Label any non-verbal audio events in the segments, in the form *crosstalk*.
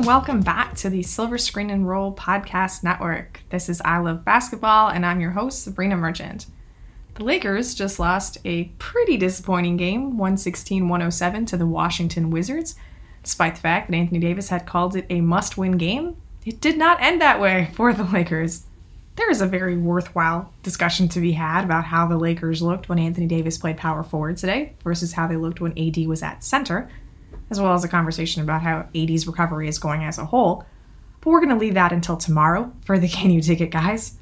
And welcome back to the Silver Screen and Roll Podcast Network. This is I Love Basketball, and I'm your host, Sabreena Merchant. The Lakers just lost a pretty disappointing game, 116 107, to the Washington Wizards. Despite the fact that Anthony Davis had called it a must win game, it did not end that way for the Lakers. There is a very worthwhile discussion to be had about how the Lakers looked when Anthony Davis played power forward today versus how they looked when AD was at center, as well as a conversation about how AD's recovery is going as a whole. But we're going to leave that until tomorrow for the *laughs* Can You Dig It guys.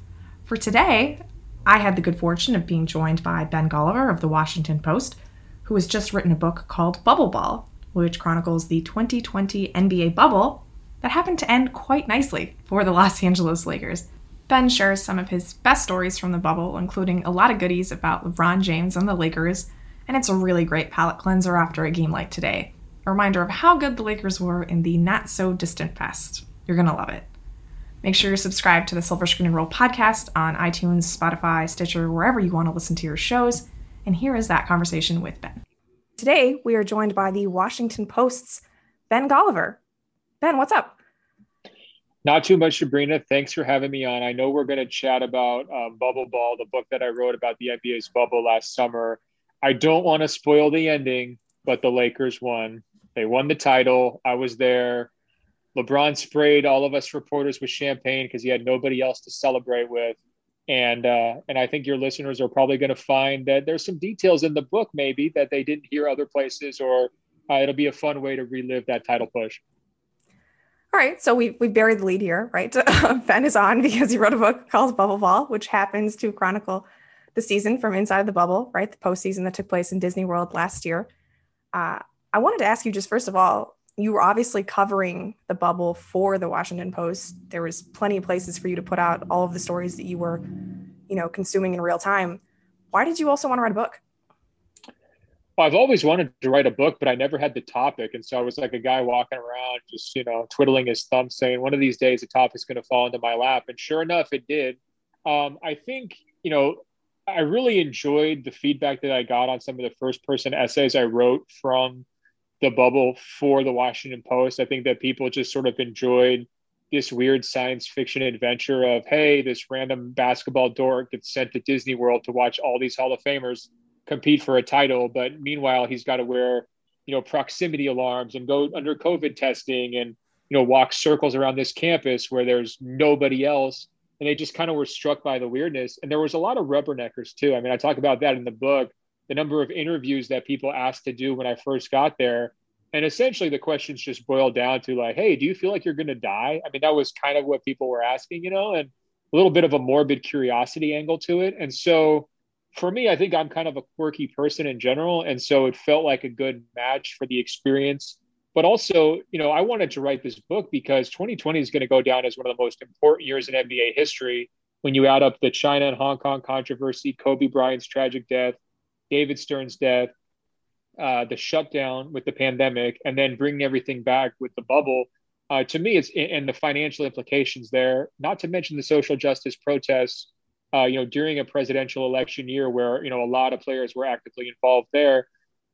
For today, I had the good fortune of being joined by Ben Golliver of the Washington Post, who has just written a book called Bubbleball, which chronicles the 2020 NBA bubble that happened to end quite nicely for the Los Angeles Lakers. Ben shares some of his best stories from the bubble, including a lot of goodies about LeBron James and the Lakers, and it's a really great palate cleanser after a game like today. A reminder of how good the Lakers were in the not so distant past. You're gonna love it. Make sure you're subscribed to the Silver Screen and Roll podcast on iTunes, Spotify, Stitcher, wherever you want to listen to your shows. And here is that conversation with Ben. Today, we are joined by the Washington Post's Ben Golliver. Ben, what's up? Not too much, Sabreena. Thanks for having me on. I know we're going to chat about um, Bubbleball, the book that I wrote about the NBA's bubble last summer. I don't want to spoil the ending, but the Lakers won. They won the title. I was there. LeBron sprayed all of us reporters with champagne because he had nobody else to celebrate with. And uh, and I think your listeners are probably going to find that there's some details in the book maybe that they didn't hear other places, or uh, it'll be a fun way to relive that title push. All right, so we we buried the lead here, right? *laughs* ben is on because he wrote a book called Bubbleball, which happens to chronicle the season from inside the bubble, right? The postseason that took place in Disney World last year. Uh, I wanted to ask you just first of all, you were obviously covering the bubble for the Washington Post. There was plenty of places for you to put out all of the stories that you were, you know, consuming in real time. Why did you also want to write a book? Well, I've always wanted to write a book, but I never had the topic. And so I was like a guy walking around, just, you know, twiddling his thumb saying, one of these days the topic's going to fall into my lap. And sure enough, it did. Um, I think, you know, I really enjoyed the feedback that I got on some of the first person essays I wrote from the bubble for the Washington Post. I think that people just sort of enjoyed this weird science fiction adventure of, hey, this random basketball dork gets sent to Disney World to watch all these Hall of Famers compete for a title. But meanwhile, he's got to wear, you know, proximity alarms and go under COVID testing and, you know, walk circles around this campus where there's nobody else. And they just kind of were struck by the weirdness. And there was a lot of rubberneckers too. I mean, I talk about that in the book, the number of interviews that people asked to do when I first got there. And essentially the questions just boiled down to like, hey, do you feel like you're going to die? I mean, that was kind of what people were asking, you know, and a little bit of a morbid curiosity angle to it. And so for me, I think I'm kind of a quirky person in general. And so it felt like a good match for the experience. But also, you know, I wanted to write this book because 2020 is going to go down as one of the most important years in NBA history when you add up the China and Hong Kong controversy, Kobe Bryant's tragic death, David Stern's death, uh, the shutdown with the pandemic, and then bringing everything back with the bubble. Uh, to me, it's and the financial implications there, not to mention the social justice protests uh, you know, during a presidential election year where, you know, a lot of players were actively involved there.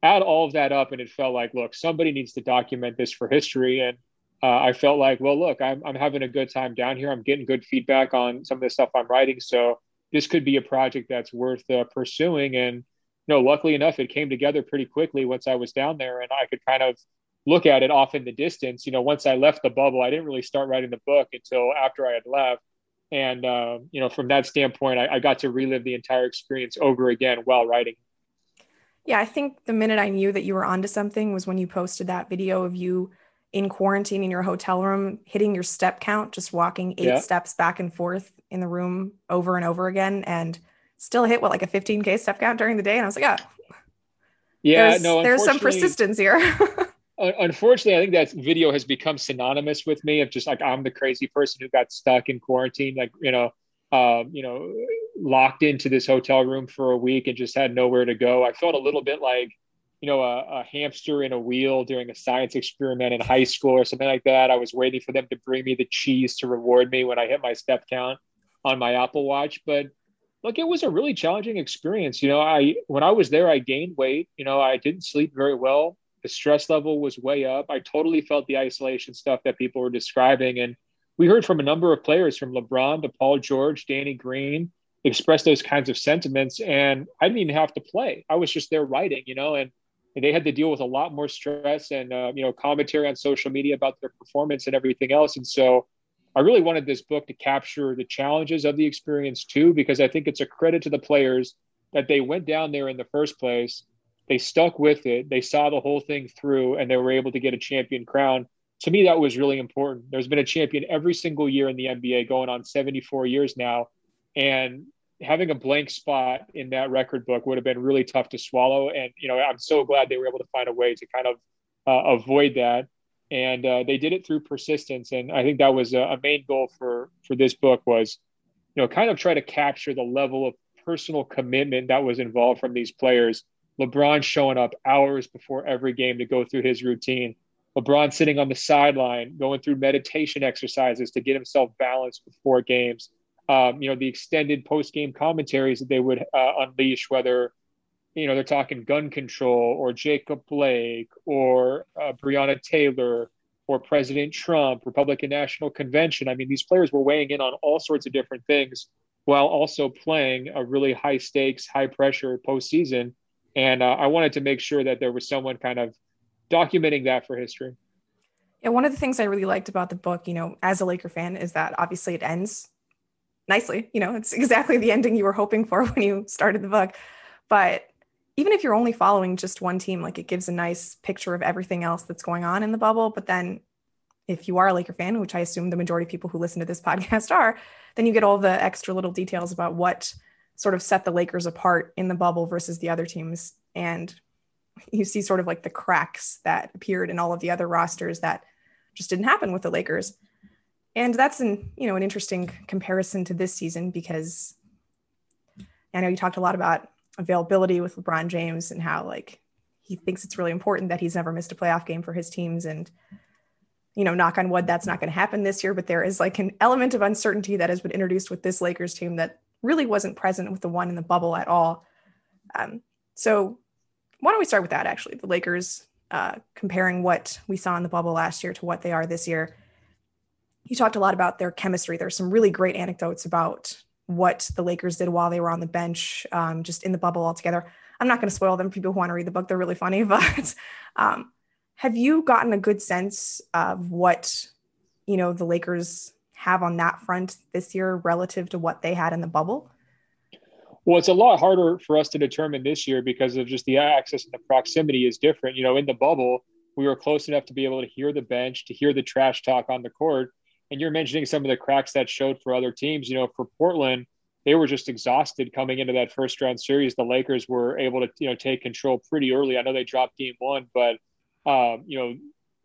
Add all of that up, and it felt like, look, somebody needs to document this for history. And uh, I felt like, well, look, I'm, I'm having a good time down here. I'm getting good feedback on some of the stuff I'm writing. So this could be a project that's worth uh, pursuing. And, you know, luckily enough, it came together pretty quickly once I was down there and I could kind of look at it off in the distance. You know, once I left the bubble, I didn't really start writing the book until after I had left and uh, you know from that standpoint I, I, got to relive the entire experience over again while writing yeah i think the minute i knew that you were onto something was when you posted that video of you in quarantine in your hotel room hitting your step count just walking eight yeah. steps back and forth in the room over and over again and still hit what like a 15k step count during the day and i was like oh yeah there's, no there's some persistence here *laughs* unfortunately, I think that video has become synonymous with me of just like I'm the crazy person who got stuck in quarantine, like you know, um, you know, locked into this hotel room for a week and just had nowhere to go. I felt a little bit like, you know, a, a hamster in a wheel during a science experiment in high school or something like that. I was waiting for them to bring me the cheese to reward me when I hit my step count on my Apple Watch, but look, it was a really challenging experience. You know, I when I was there, I gained weight. You know, I didn't sleep very well The stress level was way up. I totally felt the isolation stuff that people were describing. And we heard from a number of players from LeBron to Paul George, Danny Green, express those kinds of sentiments. And I didn't even have to play. I was just there writing, you know, and, and they had to deal with a lot more stress and, uh, you know, commentary on social media about their performance and everything else. And so I really wanted this book to capture the challenges of the experience too, because I think it's a credit to the players that they went down there in the first place. They stuck with it. They saw the whole thing through and they were able to get a champion crown. To me, that was really important. There's been a champion every single year in the NBA going on 74 years now. And having a blank spot in that record book would have been really tough to swallow. And, you know, I'm so glad they were able to find a way to kind of uh, avoid that and uh, they did it through persistence. And i think that was a, a, main goal for for this book was you know kind of try to capture the level of personal commitment that was involved from these players. LeBron showing up hours before every game to go through his routine. LeBron sitting on the sideline going through meditation exercises to get himself balanced before games. Um, you know the extended post-game commentaries that they would uh, unleash whether you know, they're talking gun control or Jacob Blake or uh, Breonna Taylor or President Trump, Republican National Convention. I mean, these players were weighing in on all sorts of different things while also playing a really high stakes, high pressure postseason. And uh, I wanted to make sure that there was someone kind of documenting that for history. Yeah, one of the things I really liked about the book, you know, as a Laker fan, is that obviously it ends nicely. You know, it's *laughs* exactly the ending you were hoping for when you started the book. But even if you're only following just one team, like it gives a nice picture of everything else that's going on in the bubble. But then if you are a Laker fan, which I assume the majority of people who listen to this *laughs* podcast are, then you get all the extra little details about what sort of set the Lakers apart in the bubble versus the other teams. And you see sort of like the cracks that appeared in all of the other rosters that just didn't happen with the Lakers. And that's an, you know, an interesting comparison to this season because I know you talked a lot about availability with LeBron James and how like he thinks it's really important that he's never missed a playoff game for his teams. And you know knock on wood that's not going to happen this year but there is like an element of uncertainty that has been introduced with this Lakers team that really wasn't present with the one in the bubble at all. Um, so why don't we start with that actually? The Lakers uh, comparing what we saw in the bubble last year to what they are this year. You talked a lot about their chemistry. There's some really great anecdotes about what the Lakers did while they were on the bench, um, just in the bubble altogether. I'm not going to spoil them. People who want to read the book, they're really funny. *laughs* But um, have you gotten a good sense of what you know the Lakers have on that front this year relative to what they had in the bubble? Well, it's a lot harder for us to determine this year because of just the access and the proximity is different. You know, in the bubble, we were close enough to be able to hear the bench, to hear the trash talk on the court and you're mentioning some of the cracks that showed for other teams. You know, for Portland, they were just exhausted coming into that first round series. The Lakers were able to, you know, take control pretty early. I know they dropped game one, but um, you know,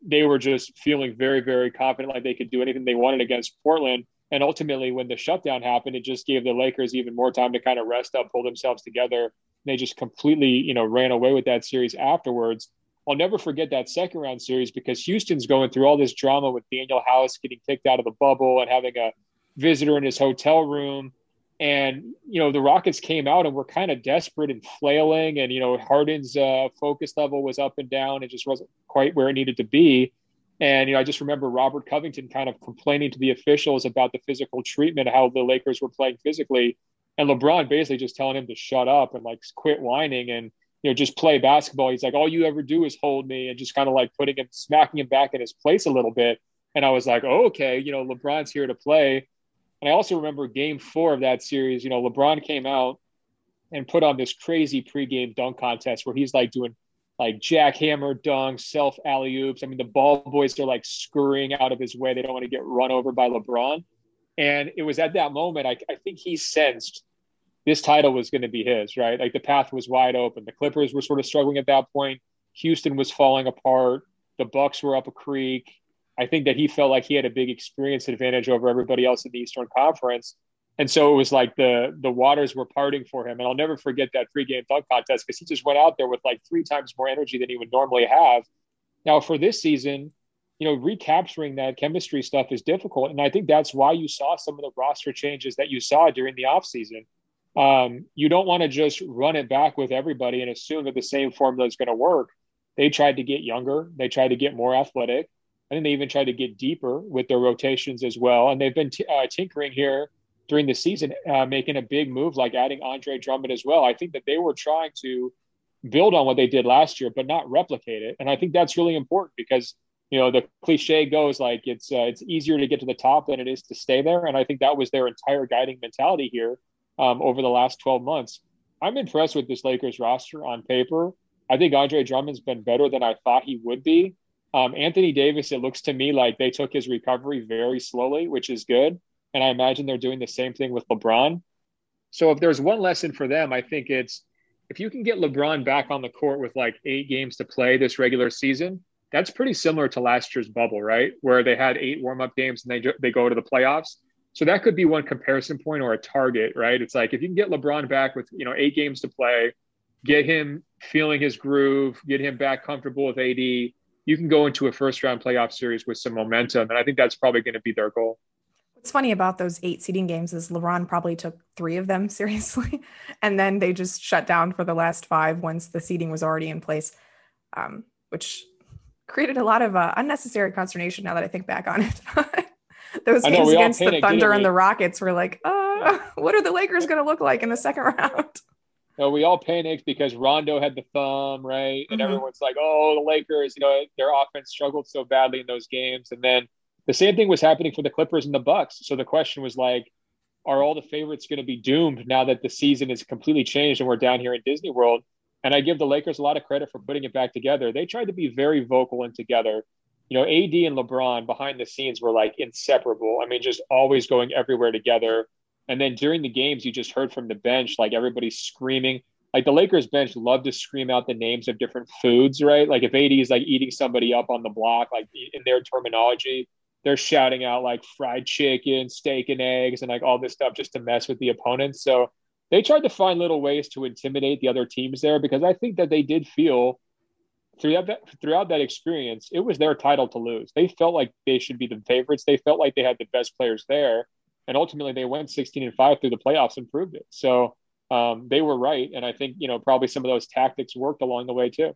they were just feeling very, very confident, like they could do anything they wanted against Portland. And ultimately, when the shutdown happened, it just gave the Lakers even more time to kind of rest up, pull themselves together. They just completely, you know, ran away with that series afterwards. I'll never forget that second round series because Houston's going through all this drama with Danuel House getting kicked out of the bubble and having a visitor in his hotel room. And, you know, the Rockets came out and were kind of desperate and flailing. And, you know, Harden's uh, focus level was up and down. It just wasn't quite where it needed to be. And, you know, I just remember Robert Covington kind of complaining to the officials about the physical treatment, how the Lakers were playing physically. And LeBron basically just telling him to shut up and like quit whining. And, you know, just play basketball. He's like, all you ever do is hold me and just kind of like putting him, smacking him back in his place a little bit. And I was like, oh, okay, you know, LeBron's here to play. And I also remember game four of that series, you know, LeBron came out and put on this crazy pregame dunk contest where he's like doing like jackhammer dunks, self alley oops. I mean, the ball boys are like scurrying out of his way. They don't want to get run over by LeBron. And it was at that moment, I, I think he sensed this title was going to be his, right? Like the path was wide open. The Clippers were sort of struggling at that point. Houston was falling apart. The Bucks were up a creek. I think that he felt like he had a big experience advantage over everybody else in the Eastern Conference. And so it was like the the waters were parting for him. And I'll never forget that pregame dunk contest because he just went out there with like three times more energy than he would normally have. Now for this season, you know, recapturing that chemistry stuff is difficult. And I think that's why you saw some of the roster changes that you saw during the offseason um, you don't want to just run it back with everybody and assume that the same formula is going to work. they tried to get younger. They tried to get more athletic. I think they even tried to get deeper with their rotations as well. And they've been t- uh, tinkering here during the season, uh, making a big move like adding Andre Drummond as well. I think that they were trying to build on what they did last year, but not replicate it. And I think that's really important because you know the cliche goes like it's uh, it's easier to get to the top than it is to stay there. And I think that was their entire guiding mentality here um, over the last 12 months. I'm impressed with this Lakers roster on paper. I think Andre Drummond's been better than I thought he would be. Um, Anthony Davis, it looks to me like they took his recovery very slowly, which is good. And I imagine they're doing the same thing with LeBron. So if there's one lesson for them, I think it's if you can get LeBron back on the court with like eight games to play this regular season, that's pretty similar to last year's bubble, right? Where they had eight warm up games and they they go to the playoffs. So that could be one comparison point or a target, right? It's like if you can get LeBron back with you know eight games to play, get him feeling his groove, get him back comfortable with AD, you can go into a first round playoff series with some momentum, and I think that's probably going to be their goal. What's funny about those eight seeding games is LeBron probably took three of them *laughs* seriously, and then they just shut down for the last five once the seeding was already in place, um, which created a lot of uh, unnecessary consternation. Now that I think back on it, *laughs* *laughs* those games know, against the Thunder and the Rockets were like, uh, *laughs* what are the Lakers going to look like in the second *laughs* round? No, we all panicked because Rondo had the thumb, right? And mm-hmm. everyone's like, "Oh, the Lakers, you know, their offense struggled so badly in those games." And then the same thing was happening for the Clippers and the Bucks. So the question was like, are all the favorites going to be doomed now that the season is completely changed and we're down here in Disney World? And I give the Lakers a lot of credit for putting it back together. They tried to be very vocal and together. You know, AD and LeBron behind the scenes were like inseparable. I mean, just always going everywhere together. And then during the games, you just heard from the bench, like everybody screaming. Like the Lakers bench loved to scream out the names of different foods, right? Like if AD is like eating somebody up on the block, like in their terminology, they're shouting out like fried chicken, steak and eggs, and like all this stuff just to mess with the opponents. So they tried to find little ways to intimidate the other teams there because I think that they did feel throughout that throughout that experience, it was their title to lose. They felt like they should be the favorites. They felt like they had the best players there, and ultimately they went 16 and five through the playoffs and proved it. So um, they were right, and I think you know probably some of those tactics worked along the way too.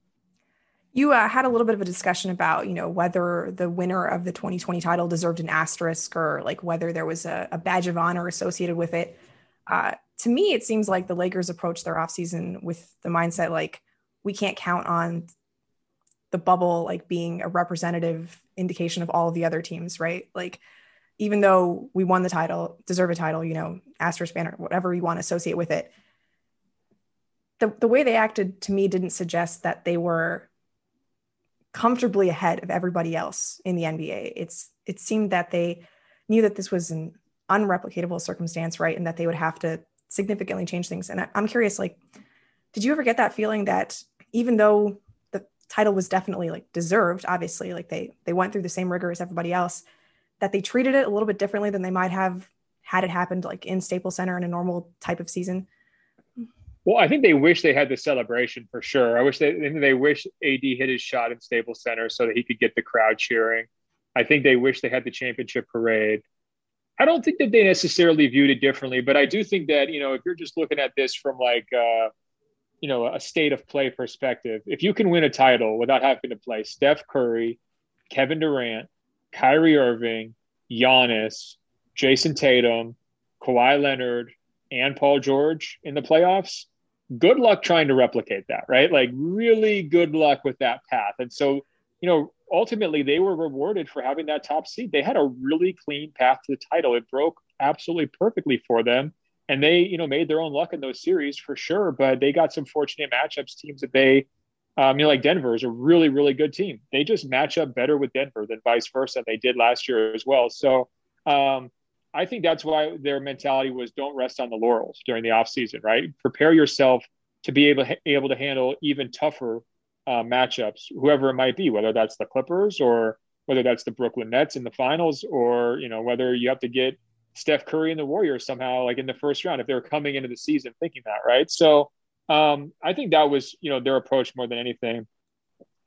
You uh, had a little bit of a discussion about, you know, whether the winner of the 2020 title deserved an asterisk or like whether there was a, a badge of honor associated with it. Uh, to me, it seems like the Lakers approached their offseason with the mindset like we can't count on the bubble like being a representative indication of all of the other teams, right? Like even though we won the title, deserve a title, you know, asterisk banner, whatever you want to associate with it. The, the way they acted to me didn't suggest that they were comfortably ahead of everybody else in the NBA. It's it seemed that they knew that this was an unreplicatable circumstance, right, and that they would have to significantly change things. And I, I'm curious, like, did you ever get that feeling that even though title was definitely like deserved, obviously, like they they went through the same rigor as everybody else, that they treated it a little bit differently than they might have had it happened like in Staples Center in a normal type of season? Well, I think they wish they had the celebration for sure. I wish they they wish AD hit his shot in Staples Center so that he could get the crowd cheering. I think they wish they had the championship parade. I don't think that they necessarily viewed it differently, but I do think that you know if you're just looking at this from like uh, you know a state of play perspective, if you can win a title without having to play Steph Curry, Kevin Durant, Kyrie Irving, Giannis, Jayson Tatum, Kawhi Leonard, and Paul George in the playoffs, good luck trying to replicate that, right? Like really good luck with that path. And so, you know, ultimately they were rewarded for having that top seed. They had a really clean path to the title. It broke absolutely perfectly for them. And they, you know, made their own luck in those series for sure. But they got some fortunate matchups, teams that they, um, you know, like Denver is a really, really good team. They just match up better with Denver than vice versa. They did last year as well. So, um, I think that's why their mentality was don't rest on the laurels during the offseason, right? Prepare yourself to be able, able to handle even tougher uh, matchups, whoever it might be, whether that's the Clippers or whether that's the Brooklyn Nets in the finals, or you know whether you have to get Steph Curry and the Warriors somehow, like in the first round, if they were coming into the season thinking that, right? So um, I think that was you know their approach more than anything.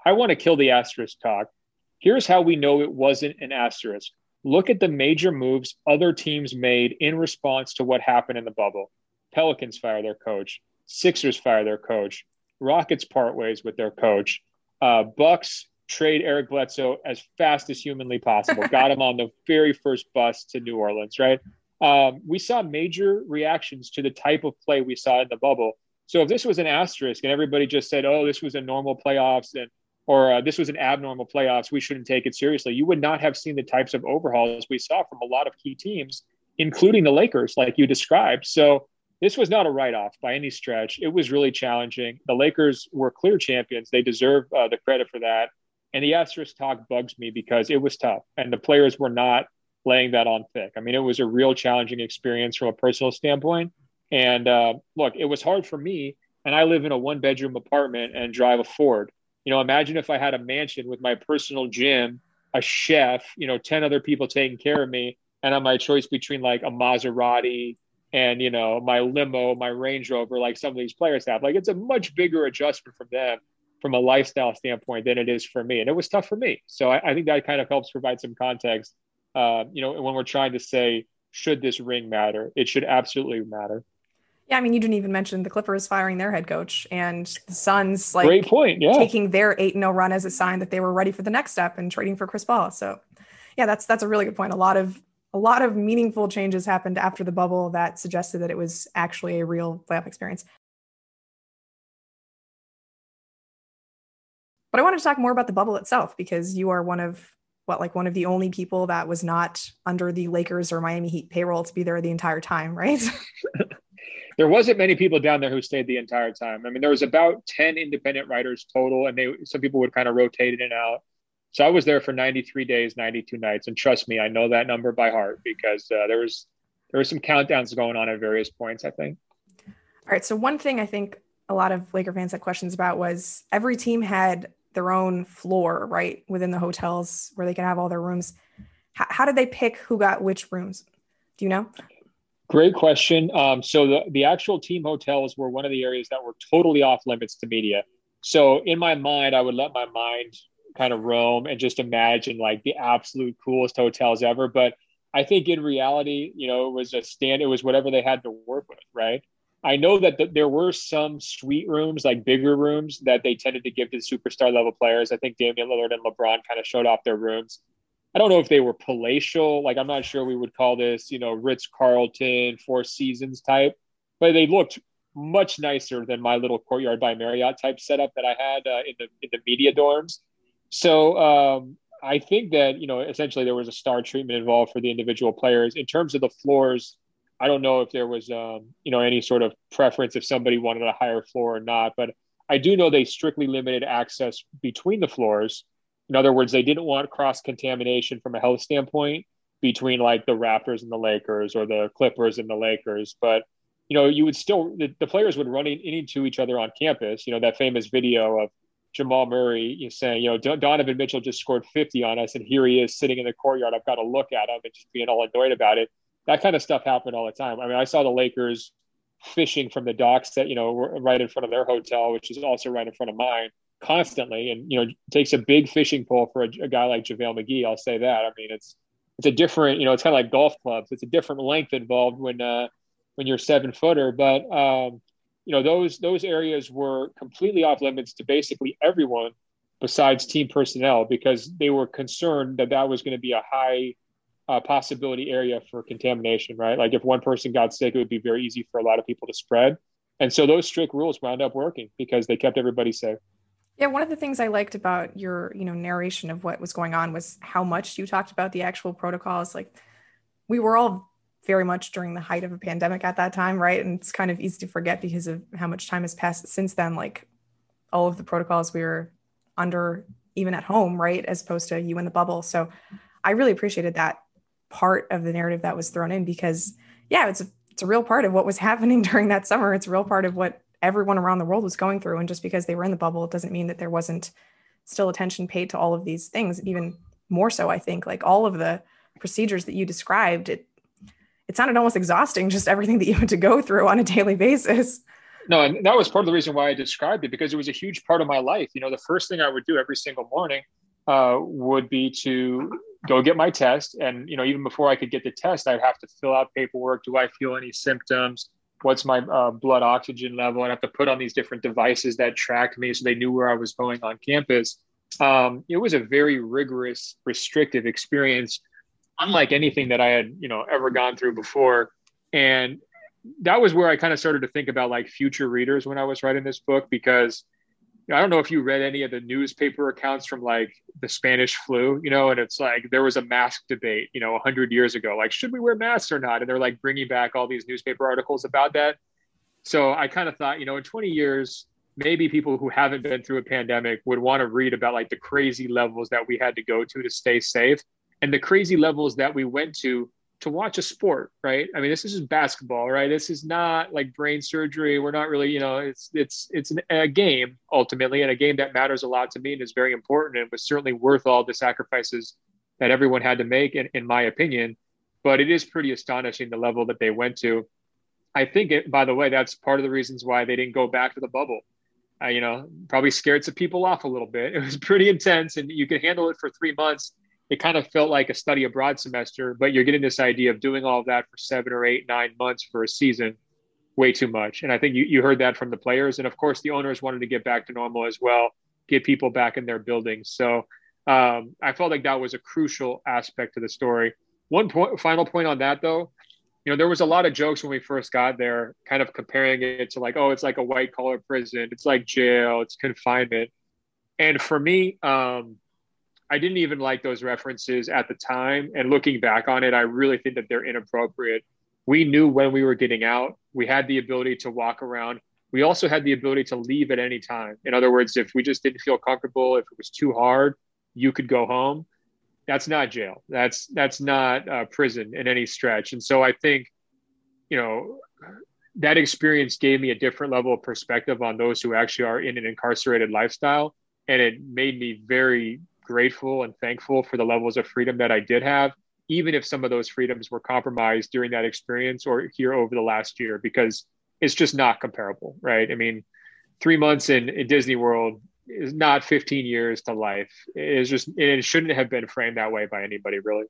I want to kill the asterisk talk. Here's how we know it wasn't an asterisk look at the major moves other teams made in response to what happened in the bubble. Pelicans fire their coach, Sixers fire their coach, Rockets part ways with their coach. Uh, Bucks trade Eric Bledsoe as fast as humanly possible. *laughs* Got him on the very first bus to New Orleans, right? Um, we saw major reactions to the type of play we saw in the bubble. So if this was an asterisk and everybody just said, "Oh, this was a normal playoffs," and or uh, this was an abnormal playoffs, we shouldn't take it seriously. You would not have seen the types of overhauls we saw from a lot of key teams, including the Lakers, like you described. So this was not a write-off by any stretch. It was really challenging. The Lakers were clear champions; they deserve uh, the credit for that. And the asterisk talk bugs me because it was tough, and the players were not laying that on thick. I mean, it was a real challenging experience from a personal standpoint. And uh, look, it was hard for me, and I live in a one-bedroom apartment and drive a Ford. You know, imagine if I had a mansion with my personal gym, a chef, you know, 10 other people taking care of me, and on my choice between like a Maserati and, you know, my limo, my Range Rover, like some of these players have. Like it's a much bigger adjustment from them from a lifestyle standpoint than it is for me. And it was tough for me. So I, I think that kind of helps provide some context. Uh, you know, when we're trying to say, should this ring matter? It should absolutely matter. Yeah, I mean, you didn't even mention the Clippers firing their head coach and the Suns like Great point. Yeah. taking their 8 0 run as a sign that they were ready for the next step and trading for Chris Paul. So yeah, that's that's a really good point. A lot of a lot of meaningful changes happened after the bubble that suggested that it was actually a real playoff experience. But I wanted to talk more about the bubble itself because you are one of what like one of the only people that was not under the Lakers or Miami Heat payroll to be there the entire time, right? *laughs* there wasn't many people down there who stayed the entire time. I mean, there was about 10 independent writers total, and they some people would kind of rotate in and out. So I was there for 93 days, 92 nights, and trust me, I know that number by heart because uh, there was there were some countdowns going on at various points. I think. All right. So one thing I think a lot of Laker fans had questions about was every team had their own floor, right, within the hotels where they can have all their rooms. H- how did they pick who got which rooms? Do you know? Great question. Um, so the, the actual team hotels were one of the areas that were totally off limits to media. So in my mind, I would let my mind kind of roam and just imagine like the absolute coolest hotels ever. But I think in reality, you know, it was a stand, it was whatever they had to work with, right? I know that th- there were some suite rooms, like bigger rooms, that they tended to give to superstar level players. I think Damian Lillard and LeBron kind of showed off their rooms. I don't know if they were palatial. Like I'm not sure we would call this, you know, Ritz Carlton, Four Seasons type, but they looked much nicer than my little courtyard by Marriott type setup that I had uh, in the in the media dorms. So um, I think that you know essentially there was a star treatment involved for the individual players in terms of the floors. I don't know if there was um, you know any sort of preference if somebody wanted a higher floor or not, but I do know they strictly limited access between the floors in other words, they didn't want cross contamination from a health standpoint between like the Raptors and the Lakers or the Clippers and the Lakers. But you know, you would still the, the players would run in, into each other on campus. You know, that famous video of Jamal Murray saying, you know, Donovan Mitchell just scored 50 on us, and here he is sitting in the courtyard. I've got to look at him and just being all annoyed about it. That kind of stuff happened all the time. I mean, I saw the Lakers fishing from the docks that you know right in front of their hotel, which is also right in front of mine constantly and you know takes a big fishing pole for a, a, guy like JaVale McGee. I'll say that. I mean, it's it's a different, you know, it's kind of like golf clubs. It's a different length involved when uh, when you're seven footer. But um, you know, those those areas were completely off limits to basically everyone besides team personnel because they were concerned that that was going to be a high uh, possibility area for contamination. Right, like if one person got sick, it would be very easy for a lot of people to spread. And so those strict rules wound up working because they kept everybody safe. Yeah, one of the things I liked about your, you know, narration of what was going on was how much you talked about the actual protocols. Like we were all very much during the height of a pandemic at that time, right? And it's kind of easy to forget because of how much time has passed since then. Like all of the protocols we were under, even at home, right, as opposed to you in the bubble. So I really appreciated that part of the narrative that was thrown in because, yeah, it's a it's a real part of what was *laughs* happening during that summer. It's a real part of what everyone around the world was going through. And just because they were in the bubble, it doesn't mean that there wasn't still attention paid to all of these things. Even more so, I think, like all of the procedures that you described, it it sounded almost exhausting, just everything that you had to go through on a daily basis. No, and that was part of the reason why I described it because it was a huge part of my life. You know, the first thing I would do every single morning uh, would be to go get my test. And, you know, even before I could get the test, I'd have to fill out paperwork. Do I feel any symptoms? what's my uh, blood oxygen level. I'd have to put on these different devices that tracked me so they knew where I was going on campus. Um, it was a very rigorous, restrictive experience, unlike anything that I had, you know, ever gone through before. And that was where I kind of started to think about like future readers when I was writing this book because I don't know if you read any of the newspaper accounts from like the Spanish flu, you know, and it's like there was a mask debate, you know, 100 years ago, like, should we wear masks or not? And they're like bringing back all these newspaper articles about that. So I kind of thought, you know, in 20 years, maybe people who haven't been through a pandemic would want to read about like the crazy levels that we had to go to to stay safe and the crazy levels that we went to to watch a sport, right? I mean, this is just basketball, right? This is not like brain surgery. We're not really, you know, it's it's it's an, a game ultimately, and a game that matters a lot to me and is very important, and was certainly worth all the sacrifices that everyone had to make, in, in my opinion. But it is pretty astonishing the level that they went to. I think, it, by the way, that's part of the reasons why they didn't go back to the bubble. Uh, you know, probably scared some people off a little bit. *laughs* It was pretty intense, and you can handle it for three months it kind of felt like a study abroad semester, but you're getting this idea of doing all of that for seven or eight, nine months for a season, way too much. And I think you, you heard that from the players. And of course, the owners wanted to get back to normal as well, get people back in their buildings. So um, I felt like that was a crucial aspect to the story. One point, final point on that, though, you know, there was a lot of jokes when we first got there, kind of comparing it to like, oh, it's like a white collar prison, it's like jail, it's confinement. And for me, um, I didn't even like those references at the time. And looking back on it, I really think that they're inappropriate. We knew when we were getting out, we had the ability to walk around. We also had the ability to leave at any time. In other words, if we just didn't feel comfortable, if it was too hard, you could go home. That's not jail. That's that's not uh, prison in any stretch. And so I think, you know, that experience gave me a different level of perspective on those who actually are in an incarcerated lifestyle, and it made me very grateful and thankful for the levels of freedom that I did have, even if some of those freedoms were compromised during that experience or here over the last year, because it's just not comparable, right? I mean, three months in, in Disney World is not 15 years to life. It is just, it shouldn't have been framed that way by anybody, really.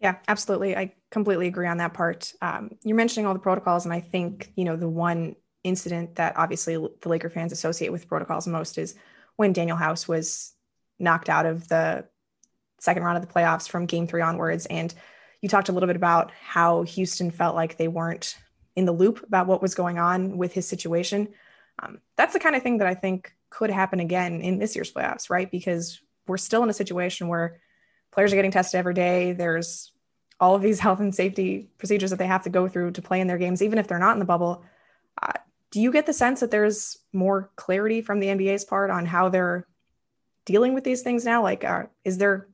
Yeah, absolutely. I completely agree on that part. Um, you're mentioning all the protocols, and I think, you know, the one incident that obviously the Laker fans associate with protocols most is when Danuel House was knocked out of the second round of the playoffs from game three onwards. And you talked a little bit about how Houston felt like they weren't in the loop about what was going on with his situation. Um, that's the kind of thing that I think could happen again in this year's playoffs, right? Because we're still in a situation where players are getting tested every day. There's all of these *laughs* health and safety procedures that they have to go through to play in their games, even if they're not in the bubble. Uh, do you get the sense that there's more clarity from the NBA's part on how they're dealing with these things now? Like, uh, is there,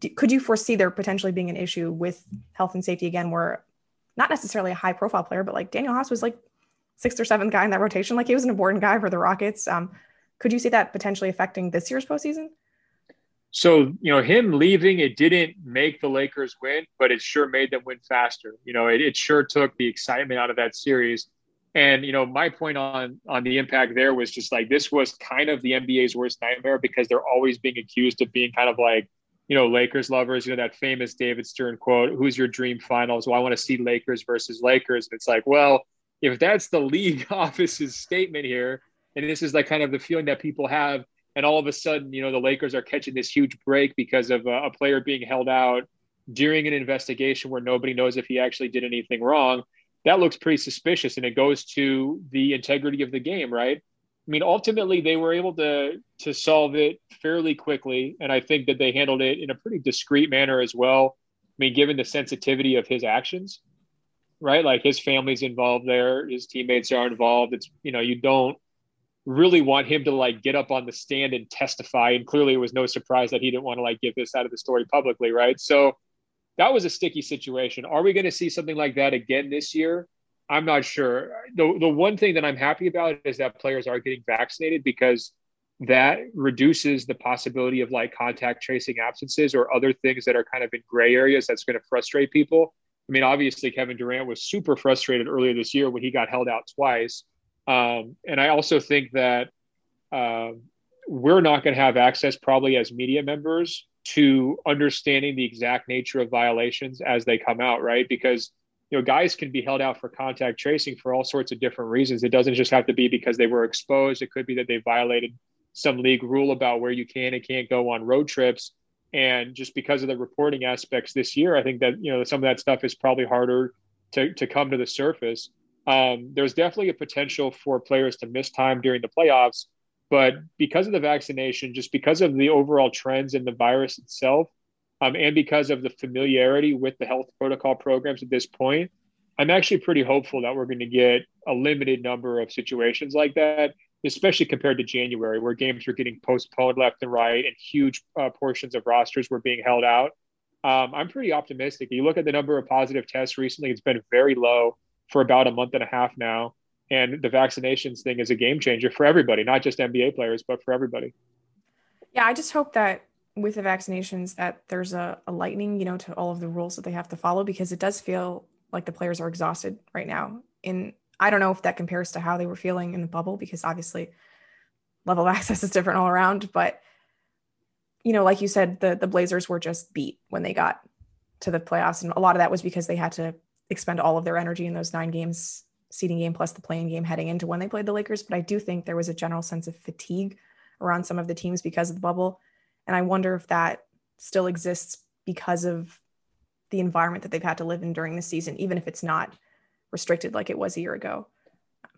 do, could you foresee there potentially being an issue with health and safety again, where not necessarily a high profile player, but like Danuel House was like sixth or seventh guy in that rotation. Like he was an important guy for the Rockets. Um, could you see that potentially affecting this year's postseason? So, you know, him leaving, it didn't make the Lakers win, but it sure made them win faster. You know, it, it sure took the excitement out of that series. And you know, my point on on the impact there was just like this was kind of the NBA's worst nightmare because they're always being accused of being kind of like, you know, Lakers lovers. You know that famous David Stern quote: "Who's your dream finals?" Well, I want to see Lakers versus Lakers. And it's like, well, if that's the league *laughs* office's statement here, and this is like kind of the feeling that people have, and all of a sudden, you know, the Lakers are catching this huge break because of a, a player being held out during an investigation where nobody knows if he actually did anything wrong that looks pretty suspicious and it goes to the integrity of the game, right? I mean, ultimately they were able to to solve it fairly quickly, and I think that they handled it in a pretty discreet manner as well. I mean, given the sensitivity of his actions, right? Like his family's involved there, his teammates are involved. It's you know, you don't really want him to like get up on the stand and testify. And clearly, it was no surprise that he didn't want to like give this out of the story publicly, right? So that was a sticky situation. Are we going to see something like that again this year? I'm not sure. The, the one thing that I'm happy about is that players are getting vaccinated because that reduces the possibility of like contact tracing absences or other things that are kind of in gray areas that's going to frustrate people. I mean, obviously, Kevin Durant was super frustrated earlier this year when he got held out twice. Um, and I also think that uh, we're not going to have access, probably as media members, to understanding the exact nature of violations as they come out, right? Because you know, guys can be held out for contact tracing for all sorts of different reasons. It doesn't just have to be because they were exposed. It could be that they violated some league rule about where you can and can't go on road trips. And just because of the reporting aspects this year, I think that, you know, some of that stuff is probably harder to, to come to the surface. Um, there's definitely a potential for players to miss time during the playoffs. But because of the vaccination, just because of the overall trends in the virus itself, um, and because of the familiarity with the health protocol programs at this point, I'm actually pretty hopeful that we're going to get a limited number of situations like that, especially compared to January, where games were getting postponed left and right and huge uh, portions of rosters were being held out. Um, I'm pretty optimistic. You look at the number of positive tests recently, it's been very low for about a month and a half now. And the vaccinations thing is a game changer for everybody, not just NBA players, but for everybody. Yeah, I just hope that with the vaccinations that there's a, a lightening, you know, to all of the rules that they have to follow because it does feel like the players are exhausted right now. In I don't know if that compares to how they were feeling in the bubble because obviously level of *laughs* access is different all around, but you know, like you said, the the Blazers were just beat when they got to the playoffs, and a lot of that was because they had to expend all of their energy in those nine games, seeding game plus the play-in game heading into when they played the Lakers. But I do think there was a general sense of fatigue around some of the teams because of the bubble, and I wonder if that still exists because of the environment that they've had to live in during the season, even if it's not restricted like it was a year ago.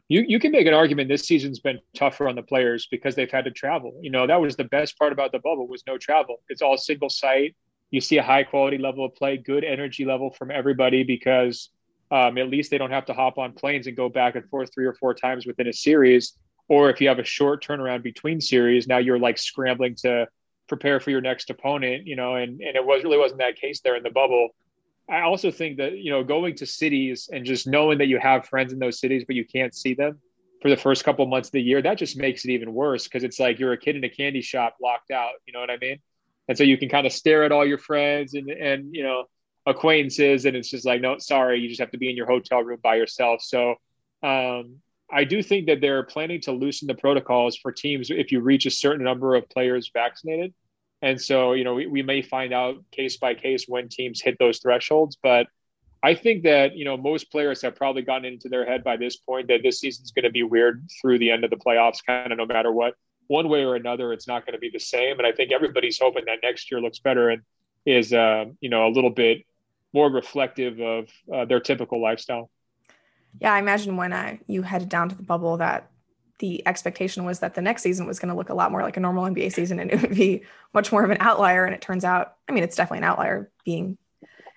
You, you can make an argument this season's been tougher on the players because they've had to travel. You know, that was the best part about the bubble was no travel. It's all single site. You see a high quality level of play, good energy level from everybody because um, at least they don't have to hop on planes and go back and forth three or four times within a series. Or if you have a short turnaround between series, now you're like scrambling to prepare for your next opponent, you know, and, and it was really wasn't that case there in the bubble. I also think that, you know, going to cities and just knowing that you have friends in those cities, but you can't see them for the first couple months of the year, that just makes it even worse because it's like you're a kid in a candy shop locked out. You know what I mean? And so you can kind of stare at all your friends and, and, you know, acquaintances. And it's just like, no, sorry, you just have to be in your hotel room by yourself. So, um, I do think that they're planning to loosen the protocols for teams if you reach a certain number of players vaccinated. And so, you know, we, we may find out case by case when teams hit those thresholds. But I think that, you know, most players have probably gotten into their head by this point that this season's going to be weird through the end of the playoffs, kind of no matter what. One way or another, it's not going to be the same. And I think everybody's hoping that next year looks better and is, uh, you know, a little bit more reflective of uh, their typical lifestyle. Yeah, I imagine when uh, you headed down to the bubble that the expectation was that the next season was going to look a lot more like a normal NBA season and it would be much more of an outlier. And it turns out, I mean, it's definitely an outlier being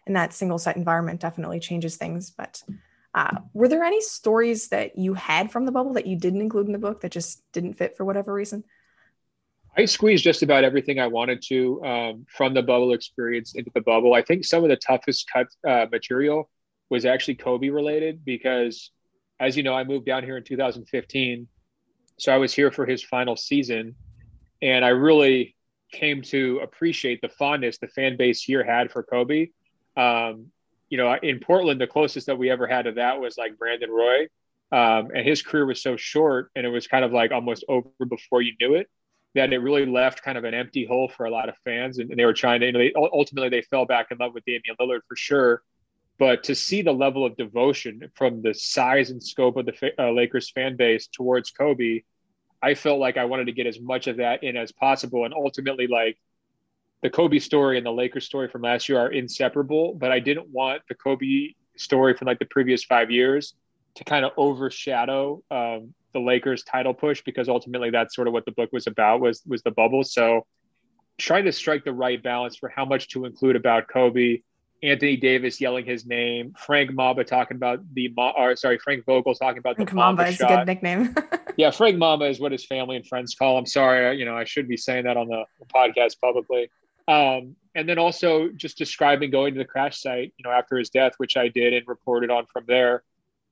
in that single site environment definitely changes things. But uh, were there any stories that you had from the bubble that you didn't include in the book that just didn't fit for whatever reason? I squeezed just about everything I wanted to um, from the bubble experience into the bubble. I think some of the toughest cut uh, material was actually Kobe related because, as you know, I moved down here in 2015 so I was here for his final season, and I really came to appreciate the fondness the fan base here had for Kobe. Um, you know, in Portland, the closest that we ever had to that was like Brandon Roy, um, and his career was so short, and it was kind of like almost over before you knew it. That it really left kind of an empty hole for a lot of fans, and, and they were trying to. You know, they, ultimately, they fell back in love with Damian Lillard for sure. But to see the level of devotion from the size and scope of the uh, Lakers fan base towards Kobe, I felt like I wanted to get as much of that in as possible. And ultimately, like the Kobe story and the Lakers story from last year are inseparable, but I didn't want the Kobe story from like the previous five years to kind of overshadow um, the Lakers title push because ultimately that's sort of what the book was about was was the bubble. So trying to strike the right balance for how much to include about Kobe Anthony Davis yelling his name, Frank Mamba talking about the, or sorry, Frank Vogel talking about Frank the Mamba, Mamba is shot. a good nickname. *laughs* yeah, Frank Mamba is what his family and friends call him. Sorry, you know, I should be saying that on the, the podcast publicly. Um, and then also just describing going to the crash site, you know, after his death, which I did and reported on from there.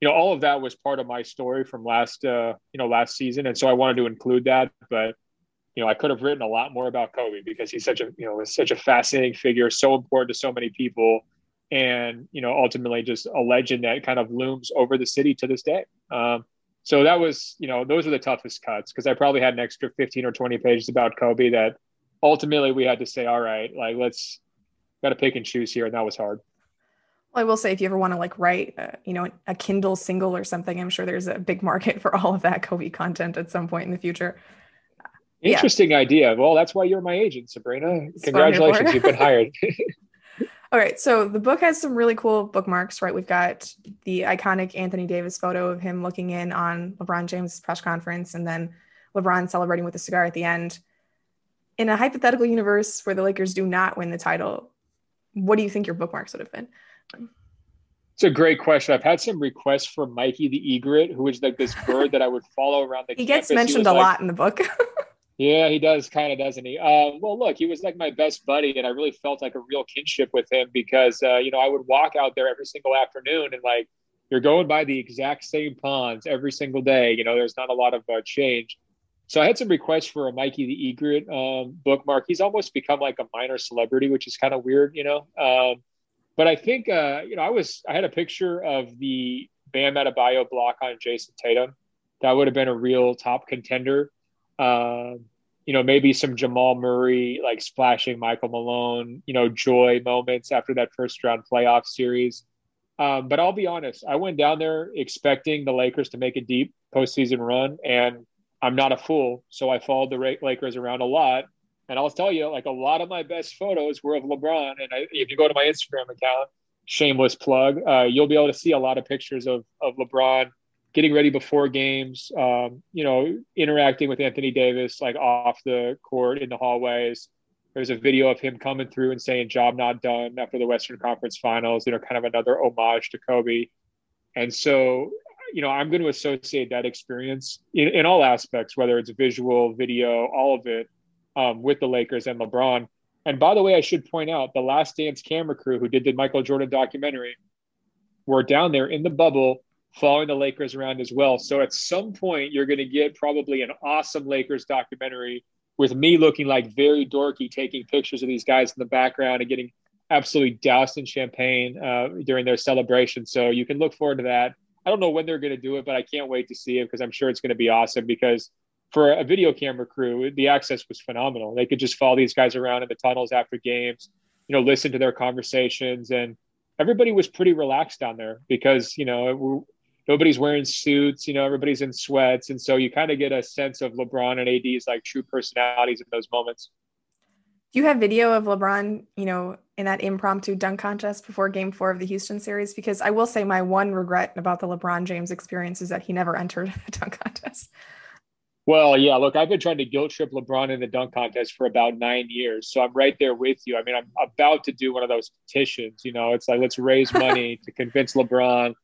You know, all of that was part of my story from last, uh, you know, last season, and so I wanted to include that. But you know, I could have written a lot more about Kobe because he's such a, you know, such a fascinating figure, so important to so many people, and you know, ultimately just a legend that kind of looms over the city to this day. Um, so that was, you know, those are the toughest cuts because I probably had an extra 15 or 20 pages about Kobe that ultimately we had to say, all right, like let's got to pick and choose here, and that was hard. Well, I will say if you ever want to like write, uh, you know, a Kindle single or something, I'm sure there's a big market *laughs* for all of that Kobe content at some point in the future. Interesting yeah. idea. Well, that's why you're my agent, Sabreena. Congratulations, you've been hired. *laughs* *laughs* All right. So the book has some really cool bookmarks, right? We've got the iconic Anthony Davis photo of him looking in on LeBron James' press conference and then LeBron celebrating with a cigar at the end. In a hypothetical universe where the Lakers do not win the title, what do you think your bookmarks would have been? It's a great question. I've had some requests from Mikey the egret, who is like this bird that I would follow around the. He campus. gets mentioned he a like, lot in the book. *laughs* Yeah, he does kind of, doesn't he? Uh, well, look, he was like my best buddy, and I really felt like a real kinship with him because, uh, you know, I would walk out there every single afternoon and like, you're going by the exact same ponds every single day. You know, there's not a lot of uh, change. So I had some requests for a Mikey the Egret um, bookmark. He's almost become like a minor celebrity, which is kind of weird, you know. Um, but I think, uh, you know, I was I had a picture of the Bam Adebayo block on Jayson Tatum. That would have been a real top contender. Um, you know, maybe some Jamal Murray like splashing Michael Malone, you know, joy moments after that first round playoff series. Um, but I'll be honest, I went down there expecting the Lakers to make a deep postseason run, and I'm not a fool. So I followed the Lakers around a lot. And I'll tell you, like a lot of my best photos were of LeBron. And I, if you go to my Instagram account, shameless plug, uh, you'll be able to see a lot of pictures of, of LeBron getting ready before games, um, you know, interacting with Anthony Davis like off the court in the hallways. There's a video of him coming through and saying "job not done" after the Western Conference Finals. You know, kind of another homage to Kobe. And so, you know, I'm going to associate that experience in, in all aspects, whether it's visual, video, all of it, um, with the Lakers and LeBron. And by the way, I should point out the Last Dance camera crew who did the Michael Jordan documentary were down there in the bubble following the Lakers around as well. So at some point, you're going to get probably an awesome Lakers documentary with me looking like very dorky, taking pictures of these guys in the background and getting absolutely doused in champagne uh, during their celebration. So you can look forward to that. I don't know when they're going to do it, but I can't wait to see it because I'm sure it's going to be awesome. Because for a video camera crew, the access was phenomenal. They could just follow these guys around in the tunnels after games, you know, listen to their conversations, and everybody was pretty relaxed down there because you know nobody's wearing suits, you know, everybody's in sweats. And so you kind of get a sense of LeBron and AD's like true personalities in those moments. Do you have video of LeBron, you know, in that impromptu dunk contest before game four of the Houston series? Because I will say my one regret about the LeBron James experience is that he never entered the dunk contest. Well, yeah, look, I've been trying to guilt trip LeBron in the dunk contest for about nine years. So I'm right there with you. I mean, I'm about to do one of those petitions, you know, it's like, let's raise *laughs* money to convince LeBron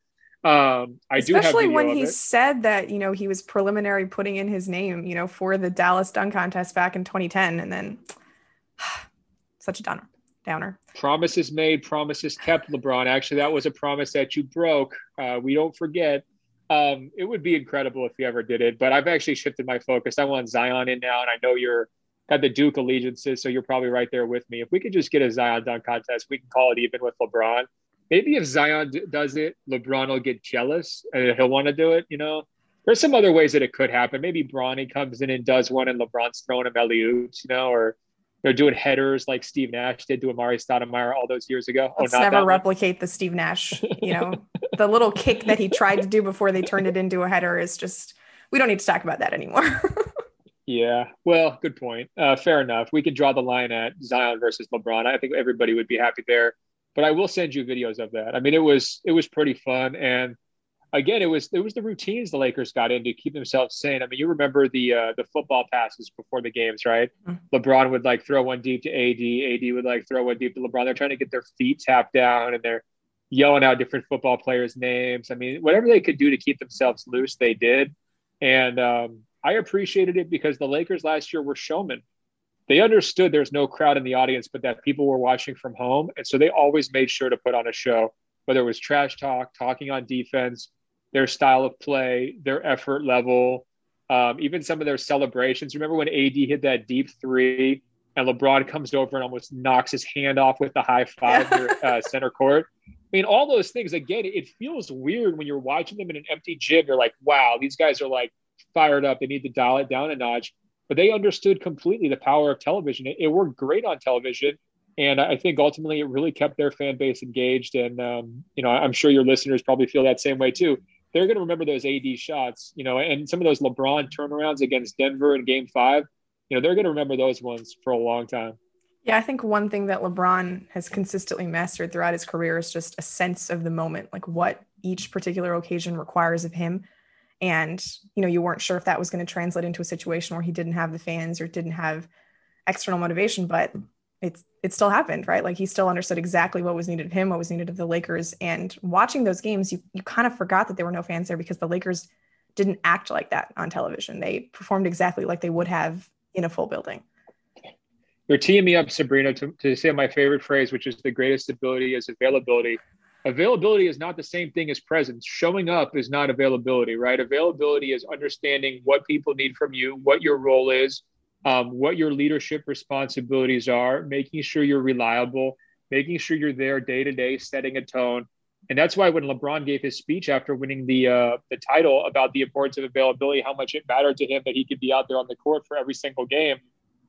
um, I especially when he said that you know he was preliminary putting in his name, you know, for the Dallas dunk contest back in 2010, and then *sighs* such a downer. Downer. Promises made, promises kept. LeBron. Actually, that was a promise that you broke. Uh, we don't forget. Um, it would be incredible if you ever did it, but I've actually shifted my focus. I want Zion in now, and I know you're had the Duke allegiances, so you're probably right there with me. If we could just get a Zion dunk contest, we can call it even with LeBron maybe if Zion d- does it, LeBron will get jealous and he'll want to do it. You know, there's some other ways that it could happen. Maybe Bronny comes in and does one, and LeBron's throwing him alley oops. You know, or they're doing headers like Steve Nash did to Amar'e Stoudemire all those years ago. Oh, Let's oh, never replicate one. the Steve Nash. You know, *laughs* the little kick that he tried to do before they turned it into a header is just. We don't need to talk about that anymore. *laughs* Yeah, well, good point. Uh, fair enough. We could draw the line at Zion versus LeBron. I think everybody would be happy there but I will send you videos of that. I mean, it was it was pretty fun, and again, it was it was the routines the Lakers got in to keep themselves sane. I mean, you remember the uh, the football passes before the games, right? Mm-hmm. LeBron would like throw one deep to AD, AD would like throw one deep to LeBron. They're trying to get their feet tapped down, and they're yelling out different football players' names. I mean, whatever they could do to keep themselves loose, they did, and um, I appreciated it because the Lakers last year were showmen they understood there's no crowd in the audience, but that people were watching from home. And so they always made sure to put on a show, whether it was trash talk, talking on defense, their style of play, their effort level, um, even some of their celebrations. Remember when AD hit that deep three and LeBron comes over and almost knocks his hand off with the high five near *laughs* uh, center court? I mean, all those things, again, it feels weird when you're watching them in an empty gym. You're like, wow, these guys are like fired up. They need to dial it down a notch but they understood completely the power of television. It, it worked great on television. And I think ultimately it really kept their fan base engaged. And, um, you know, I'm sure your listeners probably feel that same way too. They're going to remember those AD shots, you know, and some of those LeBron turnarounds against Denver in game five, you know, they're going to remember those ones for a long time. Yeah, I think one thing that LeBron has consistently mastered throughout his career is just a sense of the moment, like what each particular occasion requires of him. And, you know, you weren't sure if that was going to translate into a situation where he didn't have the fans or didn't have external motivation, but it's it still happened, right? Like he still understood exactly what was needed of him, what was needed of the Lakers. And watching those games, you you kind of forgot that there were no fans there because the Lakers didn't act like that on television. They performed exactly like they would have in a full building. You're teeing me up, Sabreena, to, to say my favorite phrase, which is the greatest ability is availability. Availability is not the same thing as presence. Showing up is not availability, right? Availability is understanding what people need from you, what your role is, um, what your leadership responsibilities are, making sure you're reliable, making sure you're there day to day, setting a tone. And that's why when LeBron gave his speech after winning the uh, the title about the importance of availability, how much it mattered to him that he could be out there on the court for every single game,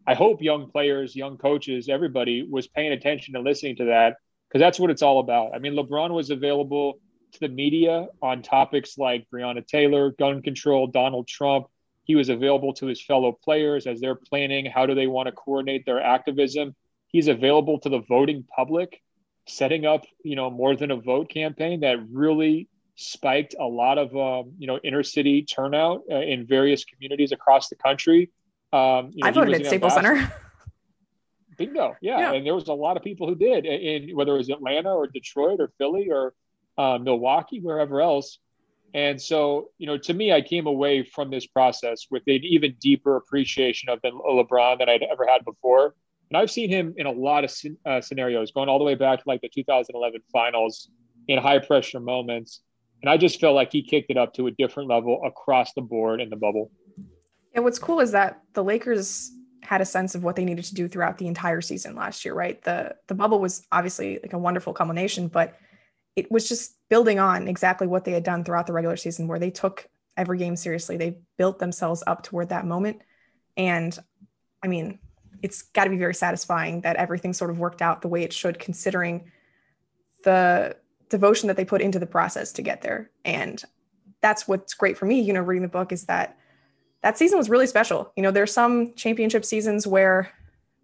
I hope young players, young coaches, everybody was paying attention and listening to that because that's what it's all about. I mean, LeBron was available to the media on topics like Breonna Taylor, gun control, Donald Trump. He was available to his fellow players as they're planning how do they want to coordinate their activism. He's available to the voting public, setting up, you know, more than a vote campaign that really spiked a lot of, um, you know, inner city turnout uh, in various communities across the country. Um, you know, I voted at Staples Center. *laughs* Bingo. Yeah. yeah. And there was a lot of people who did in whether it was Atlanta or Detroit or Philly or uh, Milwaukee, wherever else. And so, you know, to me, I came away from this process with an even deeper appreciation of LeBron than I'd ever had before. And I've seen him in a lot of uh, scenarios, going all the way back to like the 2011 finals in high pressure moments. And I just felt like he kicked it up to a different level across the board in the bubble. And what's cool is that the Lakers had a sense of what they needed to do throughout the entire season last year, right? The the bubble was obviously like a wonderful culmination, but it was just building on exactly what they had done throughout the regular season where they took every game seriously. They built themselves up toward that moment. And I mean, it's got to be very satisfying that everything sort of worked out the way it should considering the devotion that they put into the process to get there. And that's what's great for me, you know, reading the book is that that season was really special. You know, there's some championship seasons where,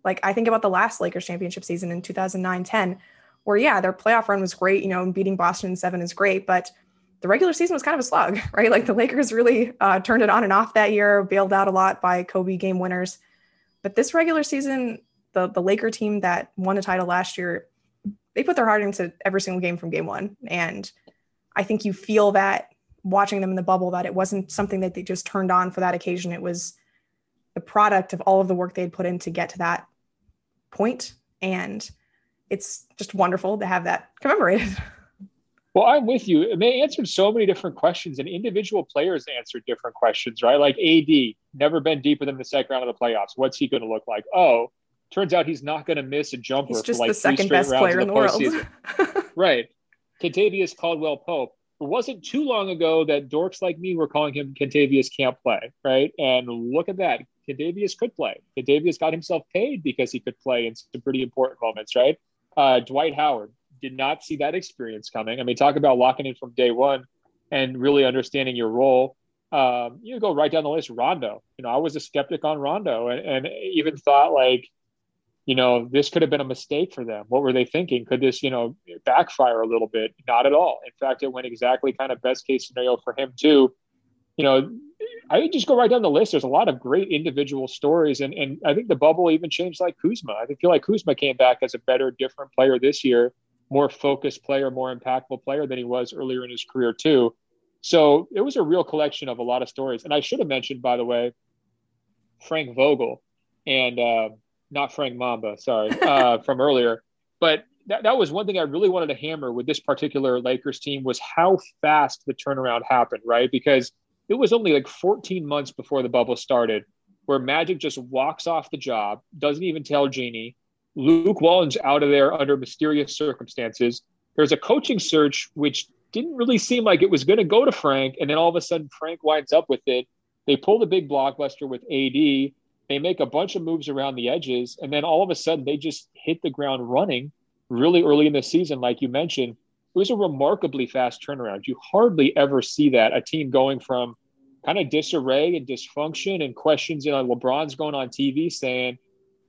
like, I think about the last Lakers championship season in 2009 10, where, yeah, their playoff run was great. You know, beating Boston in seven is great, but the regular season was kind of a slug, *laughs* right? Like, the Lakers really uh, turned it on and off that year, bailed out a lot by Kobe game winners. But this regular season, the, the Laker team that won a title last year, they put their heart into every single game from game one. And I think you feel that watching them in the bubble that it wasn't something that they just turned on for that occasion. It was the product of all of the work they had put in to get to that. And it's just wonderful to have that commemorated. *laughs* Well, I'm with you. And they answered so many different questions, and individual players answered different questions, right? Like AD, never been deeper than the second round of the playoffs. What's he going to look like? Oh, turns out he's not going to miss a jumper he's just for like the second best player in the, in the world. *laughs* right. Kentavious Caldwell Pope it wasn't too long ago that dorks like me were calling him Kentavious can't play, right? And look at that. Kentavious could play. Kentavious got himself paid because he could play in some pretty important moments, right? Uh, Dwight Howard did not see that experience coming. I mean, talk about locking in from day one and really understanding your role. Um, you go right down the list. Rondo, you know, I was a skeptic on Rondo and, and even thought like, you know, this could have been a mistake for them. What were they thinking? Could this, you know, backfire a little bit? Not at all. In fact, it went exactly kind of best case scenario for him too. You know, I just go right down the list. There's a lot of great individual stories, and and I think the bubble even changed like Kuzma. I feel like Kuzma came back as a better, different player this year, more focused player, more impactful player than he was earlier in his career too. So it was a real collection of a lot of stories. And I should have mentioned, by the way, Frank Vogel and. Uh, not Frank Mamba, sorry, *laughs* uh, from earlier. But that, that was one thing I really wanted to hammer with this particular Lakers team was how fast the turnaround happened, right? Because it was only like 14 months before the bubble started where Magic just walks off the job, doesn't even tell Jeanie. Luke Walton's out of there under mysterious circumstances. There's a coaching search which didn't really seem like it was going to go to Frank, and then all of a sudden Frank winds up with it. They pull the big blockbuster with AD, They make a bunch of moves around the edges, and then all of a sudden they just hit the ground running really early in the season, like you mentioned. It was a remarkably fast turnaround. You hardly ever see that a team going from kind of disarray and dysfunction and questions. You know, LeBron's going on TV saying,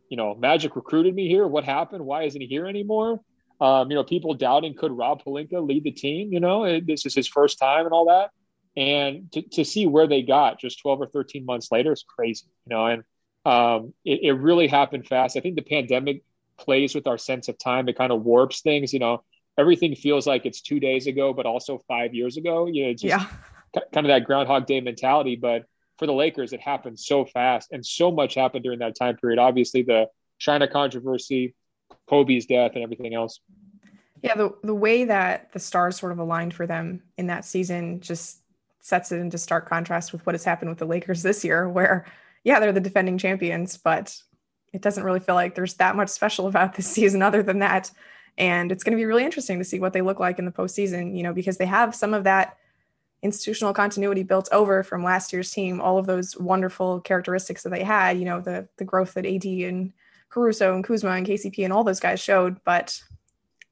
you know, Magic recruited me here. What happened? Why isn't he here anymore? Um, you know, people doubting could Rob Pelinka lead the team? You know, this is his first time and all that. And to, to see where they got just 12 or 13 months later is crazy, you know, and um, it, it really happened fast. I think the pandemic plays with our sense of time. It kind of warps things, you know, everything feels like it's two days ago, but also five years ago, you know, just yeah. kind of that Groundhog Day mentality. But for the Lakers, it happened so fast and so much happened during that time period. Obviously, the China controversy, Kobe's death, and everything else. Yeah, the, the way that the stars sort of aligned for them in that season just sets it into stark contrast with what has happened with the Lakers this year, where, yeah, they're the defending champions, but it doesn't really feel like there's that much special about this season other than that. And it's going to be really interesting to see what they look like in the postseason, you know, because they have some of that institutional continuity built over from last year's team, all of those wonderful characteristics that they had, you know, the the growth that AD and Caruso and Kuzma and KCP and all those guys showed, but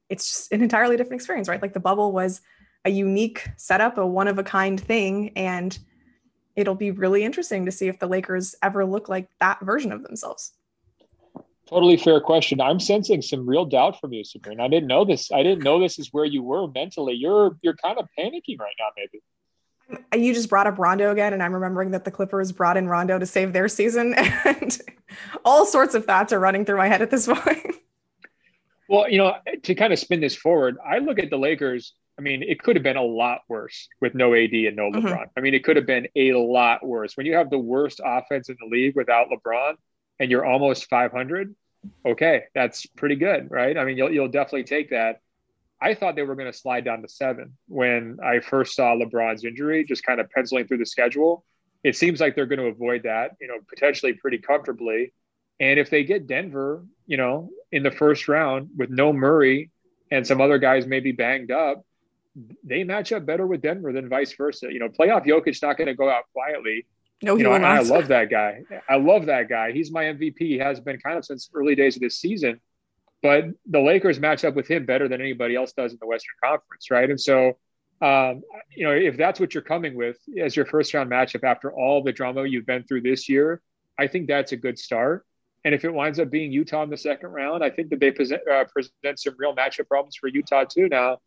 it's just an entirely different experience, right? Like the bubble was a unique setup, a one of a kind thing. And it'll be really interesting to see if the Lakers ever look like that version of themselves. Totally fair question. I'm sensing some real doubt from you, Sabreena. I didn't know this. I didn't know this is where you were mentally. You're you're kind of panicking right now, maybe. You just brought up Rondo again, and I'm remembering that the Clippers brought in Rondo to save their season, *laughs* and all sorts of thoughts are running through my head at this *laughs* point. Well, you know, to kind of spin this forward, I look at the Lakers. I mean, it could have been a lot worse with no AD and no mm-hmm. LeBron. Mm-hmm. I mean, it could have been a lot worse. When you have the worst offense in the league without LeBron and you're almost 500, okay, that's pretty good, right? I mean, you'll, you'll definitely take that. I thought they were going to slide down to seven when I first saw LeBron's injury, just kind of penciling through the schedule. It seems like they're going to avoid that, you know, potentially pretty comfortably. And if they get Denver, you know, in the first round with no Murray and some other guys maybe banged up, they match up better with Denver than vice versa. You know, playoff Jokic's not going to go out quietly. No, you know, I love that guy. I love that guy. He's my MVP. He has been kind of since early days of this season. But the Lakers match up with him better than anybody else does in the Western Conference, right? And so, um, you know, if that's what you're coming with as your first round matchup after all the drama you've been through this year, I think that's a good start. And if it winds up being Utah in the second round, I think that they present, uh, present some real matchup problems for Utah too. Now,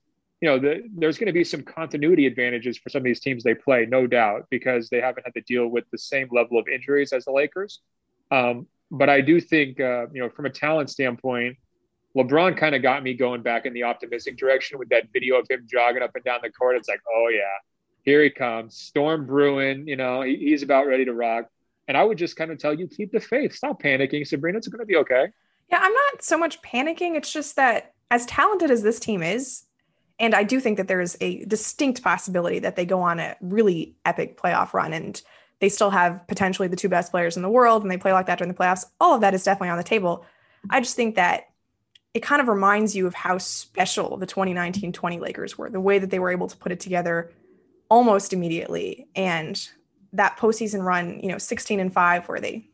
you know, the, there's going to be some continuity advantages for some of these teams they play, no doubt, because they haven't had to deal with the same level of injuries as the Lakers. Um, but I do think, uh, you know, from a talent standpoint, LeBron kind of got me going back in the optimistic direction with that video of him jogging up and down the court. It's like, oh yeah, here he comes, storm brewing. You know, he, he's about ready to rock. And I would just kind of tell you, keep the faith. Stop panicking, Sabreena. It's going to be okay. Yeah, I'm not so much panicking. It's just that as talented as this team is, and I do think that there is a distinct possibility that they go on a really epic playoff run and they still have potentially the two best players in the world and they play like that during the playoffs. All of that is definitely on the table. I just think that it kind of reminds you of how special the 2019 20 Lakers were, the way that they were able to put it together almost immediately. And that postseason run, you know, 16 and five, where they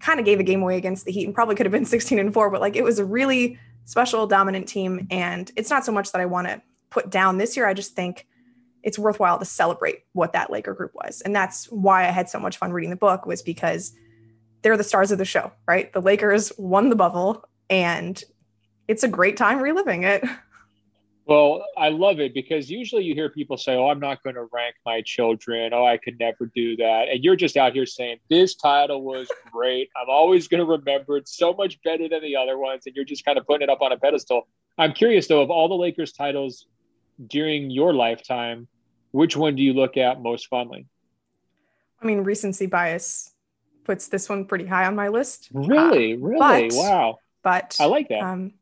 kind of gave a game away against the Heat and probably could have been *laughs* 16 and four, but like it was a really special, dominant team. And it's not so much that I want to put down this year. I just think it's worthwhile to celebrate what that Laker group was. And that's why I had so much fun reading the book, was because they're the stars of the show, right? The Lakers won the bubble and it's a great time reliving it. Well, I love it because usually you hear people say, Oh, I'm not going to rank my children. Oh, I could never do that. And you're just out here saying, This title was great. I'm always going to remember it so much better than the other ones. And you're just kind of putting it up on a pedestal. I'm curious, though, of all the Lakers titles during your lifetime, which one do you look at most fondly? I mean, recency bias puts this one pretty high on my list. Really? Uh, really? But, wow. But I like that. Um,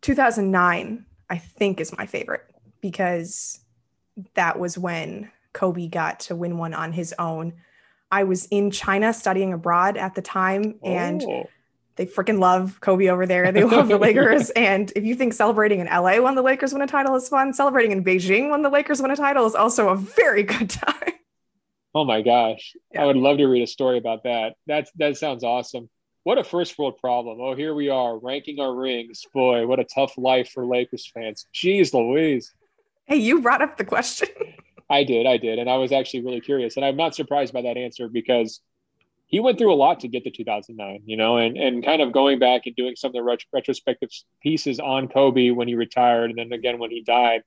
2009 I think is my favorite because that was when Kobe got to win one on his own. I was in China studying abroad at the time and oh. They freaking love Kobe over there. They love the Lakers. *laughs* and if you think celebrating in LA when the Lakers win a title is fun, celebrating in Beijing when the Lakers win a title is also a very good time. Oh my gosh. Yeah. I would love to read a story about that. That's that sounds awesome. What a first world problem. Oh, here we are ranking our rings. Boy, what a tough life for Lakers fans. Jeez Louise. Hey, you brought up the question. I did, I did. And I was actually really curious. And I'm not surprised by that answer because he went through a lot to get to 2009, you know, and, and kind of going back and doing some of the ret- retrospective pieces on Kobe when he retired and then again when he died.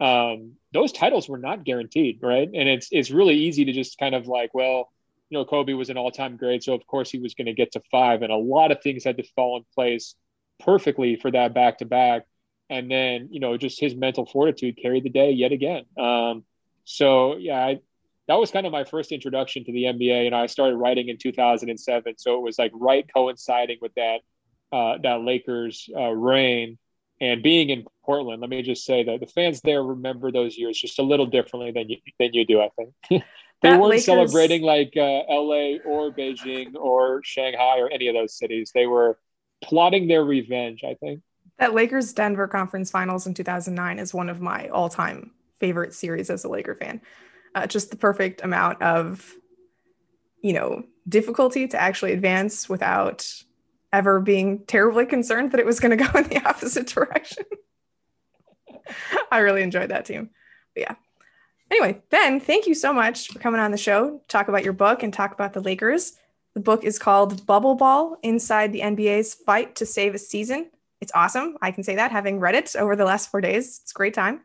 Um, those titles were not guaranteed, right? And it's it's really easy to just kind of like, well, you know, Kobe was an all-time great, so of course he was going to get to five, and a lot of things had to fall in place perfectly for that back-to-back. And then, you know, just his mental fortitude carried the day yet again. Um, so yeah, I, that was kind of my first introduction to the NBA, and I started writing in 2007. So it was like right coinciding with that uh, that Lakers uh, reign and being in Portland. Let me just say that the fans there remember those years just a little differently than you than you do. I think *laughs* they weren't Lakers... celebrating like uh, L.A. or Beijing or Shanghai or any of those cities. They were plotting their revenge. I think that Lakers Denver Conference Finals in 2009 is one of my all time favorite series as a Laker fan. Uh, just the perfect amount of, you know, difficulty to actually advance without ever being terribly concerned that it was going *laughs* to go in the opposite direction. *laughs* I really enjoyed that team. But yeah. Anyway, Ben, thank you so much for coming on the show, talk about your book and talk about the Lakers. The book is called Bubbleball Inside the NBA's Fight to Save a Season. It's awesome. I can say that having read it over the last four days. It's a great time.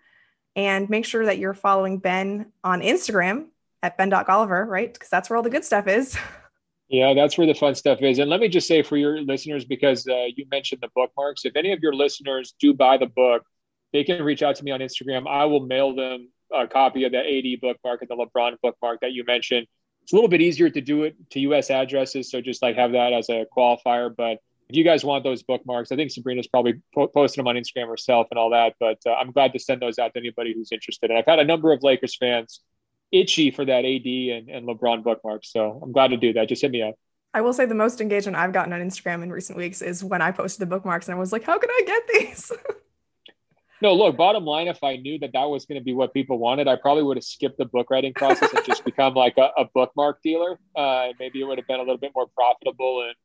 And make sure that you're following Ben on Instagram at ben.golliver, right? Because that's where all the good stuff is. *laughs* Yeah, that's where the fun stuff is. And let me just say for your listeners, because uh, you mentioned the bookmarks, if any of your listeners do buy the book, they can reach out to me on Instagram. I will mail them a copy of the AD bookmark and the LeBron bookmark that you mentioned. It's a little bit easier to do it to US addresses. So just like have that as a qualifier. But if you guys want those bookmarks, I think Sabreena's probably po- posted them on Instagram herself and all that. But uh, I'm glad to send those out to anybody who's interested. And I've had a number of Lakers fans itchy for that AD and, and LeBron bookmarks. So I'm glad to do that. Just hit me up. I will say the most engagement I've gotten on Instagram in recent weeks is when I posted the bookmarks and I was like, how can I get these? *laughs* no, look, bottom line, if I knew that that was going to be what people wanted, I probably would have skipped the book writing process and just become like a, a bookmark dealer. Uh, maybe it would have been a little bit more profitable and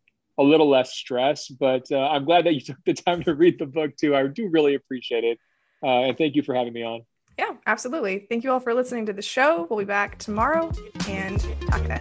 a little less stress. But uh, I'm glad that you took the time to read the book too. I do really appreciate it. Uh, and thank you for having me on. Yeah, absolutely. Thank you all for listening to the show. We'll be back tomorrow and talk then.